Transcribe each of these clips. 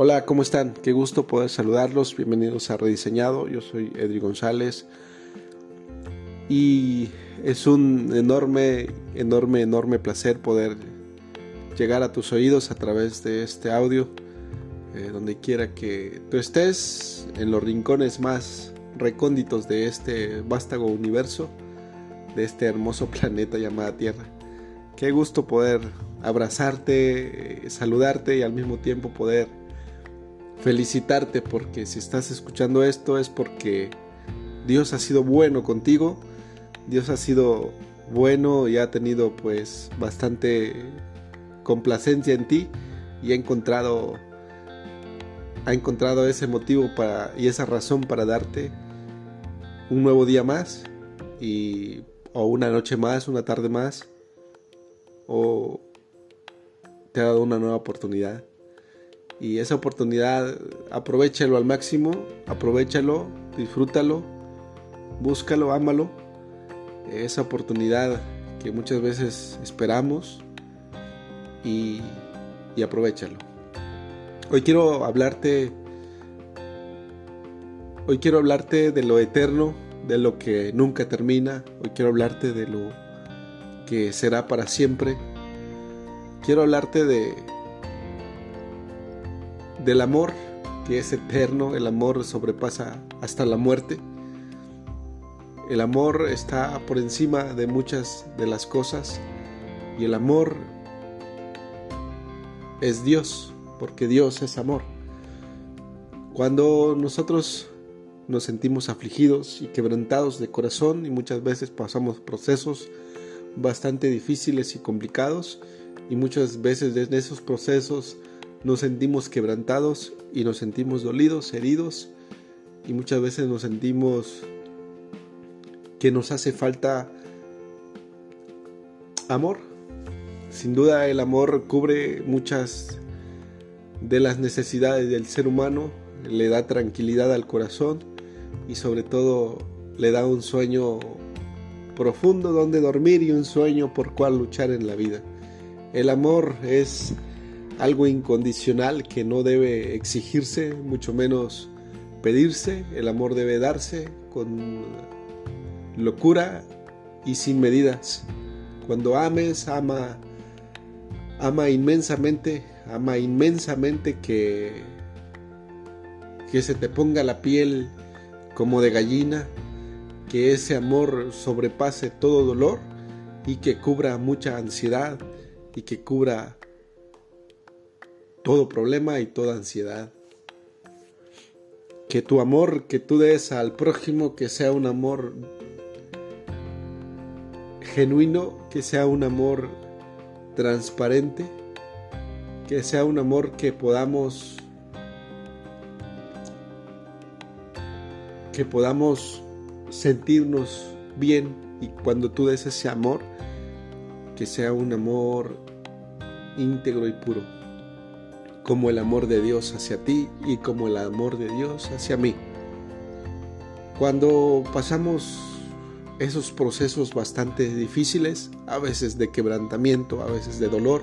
Hola, ¿cómo están? Qué gusto poder saludarlos. Bienvenidos a Rediseñado. Yo soy Edri González. Y es un enorme, enorme, enorme placer poder llegar a tus oídos a través de este audio. Eh, donde quiera que tú estés, en los rincones más recónditos de este vástago universo, de este hermoso planeta llamado Tierra. Qué gusto poder abrazarte, eh, saludarte y al mismo tiempo poder felicitarte porque si estás escuchando esto es porque Dios ha sido bueno contigo, Dios ha sido bueno y ha tenido pues bastante complacencia en ti y ha encontrado ha encontrado ese motivo para y esa razón para darte un nuevo día más y o una noche más, una tarde más o te ha dado una nueva oportunidad y esa oportunidad aprovechalo al máximo, aprovechalo, disfrútalo, búscalo, ámalo. Esa oportunidad que muchas veces esperamos y, y aprovechalo. Hoy quiero hablarte Hoy quiero hablarte de lo eterno, de lo que nunca termina. Hoy quiero hablarte de lo que será para siempre. Quiero hablarte de del amor que es eterno, el amor sobrepasa hasta la muerte. El amor está por encima de muchas de las cosas y el amor es Dios, porque Dios es amor. Cuando nosotros nos sentimos afligidos y quebrantados de corazón y muchas veces pasamos procesos bastante difíciles y complicados y muchas veces en esos procesos nos sentimos quebrantados y nos sentimos dolidos, heridos y muchas veces nos sentimos que nos hace falta amor. Sin duda el amor cubre muchas de las necesidades del ser humano, le da tranquilidad al corazón y sobre todo le da un sueño profundo donde dormir y un sueño por cual luchar en la vida. El amor es algo incondicional que no debe exigirse, mucho menos pedirse. El amor debe darse con locura y sin medidas. Cuando ames, ama, ama inmensamente, ama inmensamente que, que se te ponga la piel como de gallina, que ese amor sobrepase todo dolor y que cubra mucha ansiedad y que cubra todo problema y toda ansiedad. Que tu amor que tú des al prójimo, que sea un amor genuino, que sea un amor transparente, que sea un amor que podamos que podamos sentirnos bien y cuando tú des ese amor, que sea un amor íntegro y puro como el amor de Dios hacia ti y como el amor de Dios hacia mí. Cuando pasamos esos procesos bastante difíciles, a veces de quebrantamiento, a veces de dolor,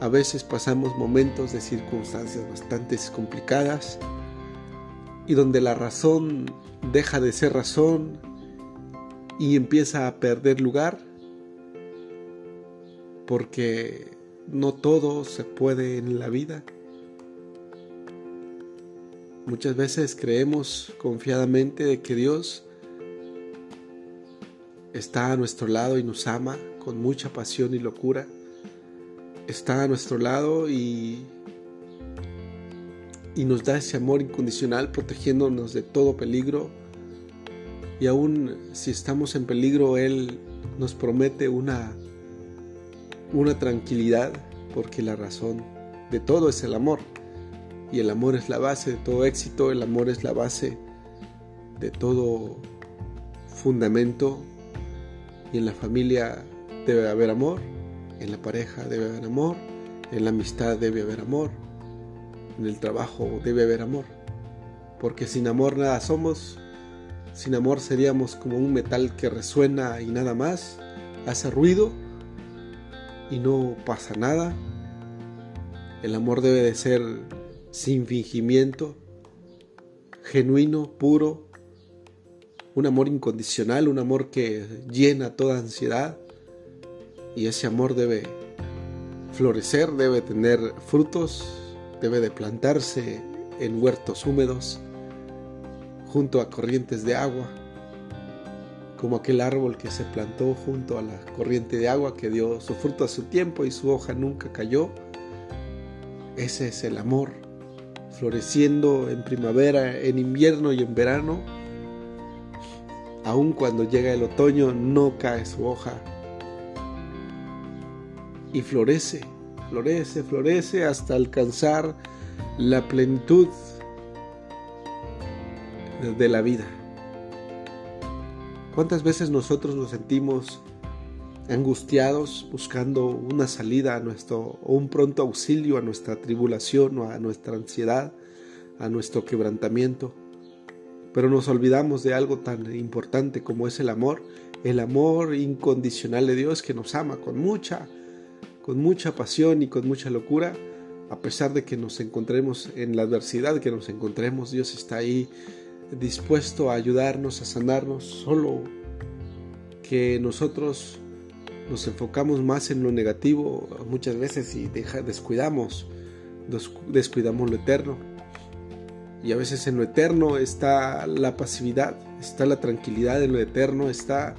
a veces pasamos momentos de circunstancias bastante complicadas y donde la razón deja de ser razón y empieza a perder lugar porque no todo se puede en la vida. Muchas veces creemos confiadamente de que Dios está a nuestro lado y nos ama con mucha pasión y locura. Está a nuestro lado y, y nos da ese amor incondicional protegiéndonos de todo peligro. Y aún si estamos en peligro, Él nos promete una una tranquilidad, porque la razón de todo es el amor. Y el amor es la base de todo éxito, el amor es la base de todo fundamento. Y en la familia debe haber amor, en la pareja debe haber amor, en la amistad debe haber amor, en el trabajo debe haber amor. Porque sin amor nada somos, sin amor seríamos como un metal que resuena y nada más, hace ruido y no pasa nada. El amor debe de ser sin fingimiento, genuino, puro, un amor incondicional, un amor que llena toda ansiedad y ese amor debe florecer, debe tener frutos, debe de plantarse en huertos húmedos junto a corrientes de agua, como aquel árbol que se plantó junto a la corriente de agua que dio su fruto a su tiempo y su hoja nunca cayó. Ese es el amor, floreciendo en primavera, en invierno y en verano. Aun cuando llega el otoño no cae su hoja y florece, florece, florece hasta alcanzar la plenitud de la vida. ¿Cuántas veces nosotros nos sentimos angustiados buscando una salida a nuestro o un pronto auxilio a nuestra tribulación o a nuestra ansiedad, a nuestro quebrantamiento? Pero nos olvidamos de algo tan importante como es el amor, el amor incondicional de Dios que nos ama con mucha con mucha pasión y con mucha locura, a pesar de que nos encontremos en la adversidad que nos encontremos, Dios está ahí dispuesto a ayudarnos, a sanarnos, solo que nosotros nos enfocamos más en lo negativo muchas veces y descuidamos, descuidamos lo eterno. Y a veces en lo eterno está la pasividad, está la tranquilidad en lo eterno, está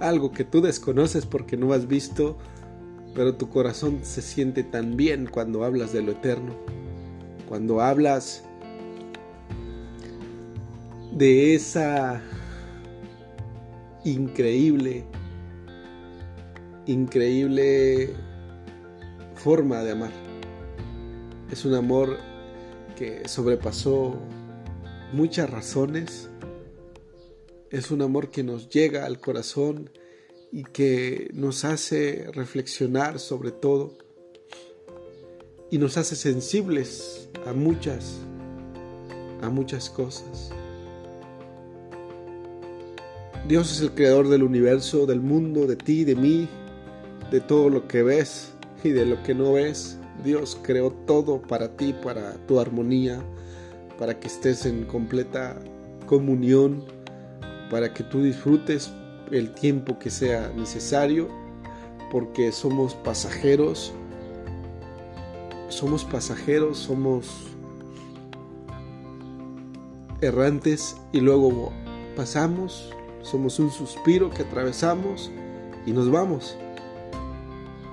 algo que tú desconoces porque no has visto, pero tu corazón se siente tan bien cuando hablas de lo eterno, cuando hablas de esa increíble, increíble forma de amar. Es un amor que sobrepasó muchas razones. Es un amor que nos llega al corazón y que nos hace reflexionar sobre todo y nos hace sensibles a muchas, a muchas cosas. Dios es el creador del universo, del mundo, de ti, de mí, de todo lo que ves y de lo que no ves. Dios creó todo para ti, para tu armonía, para que estés en completa comunión, para que tú disfrutes el tiempo que sea necesario, porque somos pasajeros, somos pasajeros, somos errantes y luego pasamos somos un suspiro que atravesamos y nos vamos.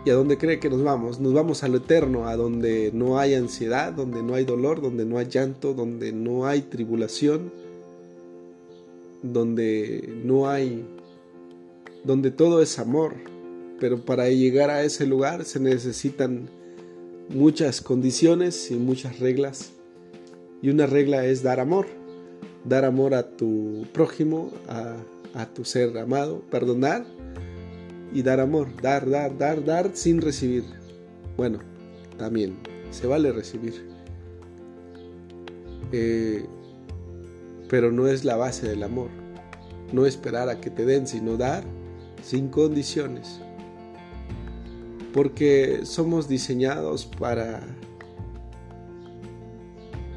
¿Y a dónde cree que nos vamos? Nos vamos a lo eterno, a donde no hay ansiedad, donde no hay dolor, donde no hay llanto, donde no hay tribulación, donde no hay, donde todo es amor. Pero para llegar a ese lugar se necesitan muchas condiciones y muchas reglas. Y una regla es dar amor, dar amor a tu prójimo, a a tu ser amado, perdonar y dar amor, dar, dar, dar, dar sin recibir. Bueno, también se vale recibir. Eh, pero no es la base del amor. No esperar a que te den, sino dar sin condiciones. Porque somos diseñados para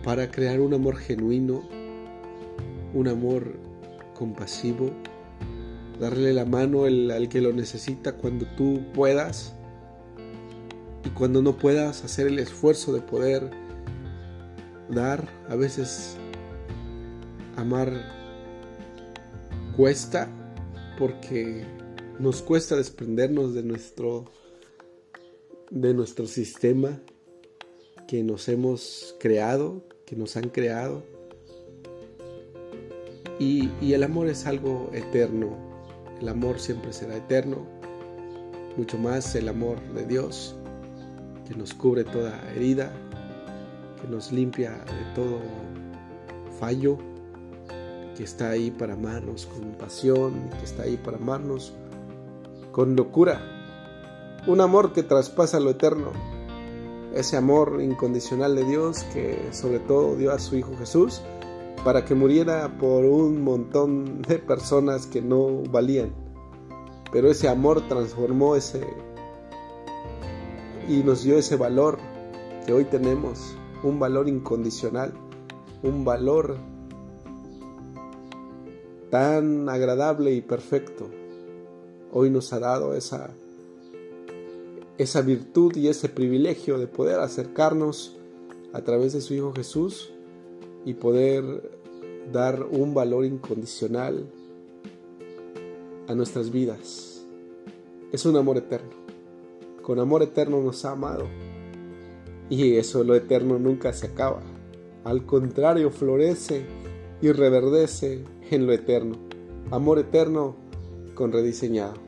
para crear un amor genuino, un amor compasivo, darle la mano al que lo necesita cuando tú puedas y cuando no puedas hacer el esfuerzo de poder dar. A veces amar cuesta porque nos cuesta desprendernos de nuestro de nuestro sistema que nos hemos creado, que nos han creado. Y, y el amor es algo eterno, el amor siempre será eterno, mucho más el amor de Dios, que nos cubre toda herida, que nos limpia de todo fallo, que está ahí para amarnos con pasión, que está ahí para amarnos con locura. Un amor que traspasa lo eterno. Ese amor incondicional de Dios que sobre todo dio a su Hijo Jesús para que muriera por un montón de personas que no valían. Pero ese amor transformó ese y nos dio ese valor que hoy tenemos un valor incondicional, un valor tan agradable y perfecto. Hoy nos ha dado esa, esa virtud y ese privilegio de poder acercarnos a través de su Hijo Jesús y poder dar un valor incondicional a nuestras vidas. Es un amor eterno. Con amor eterno nos ha amado. Y eso, lo eterno, nunca se acaba. Al contrario, florece y reverdece en lo eterno. Amor eterno con rediseñado.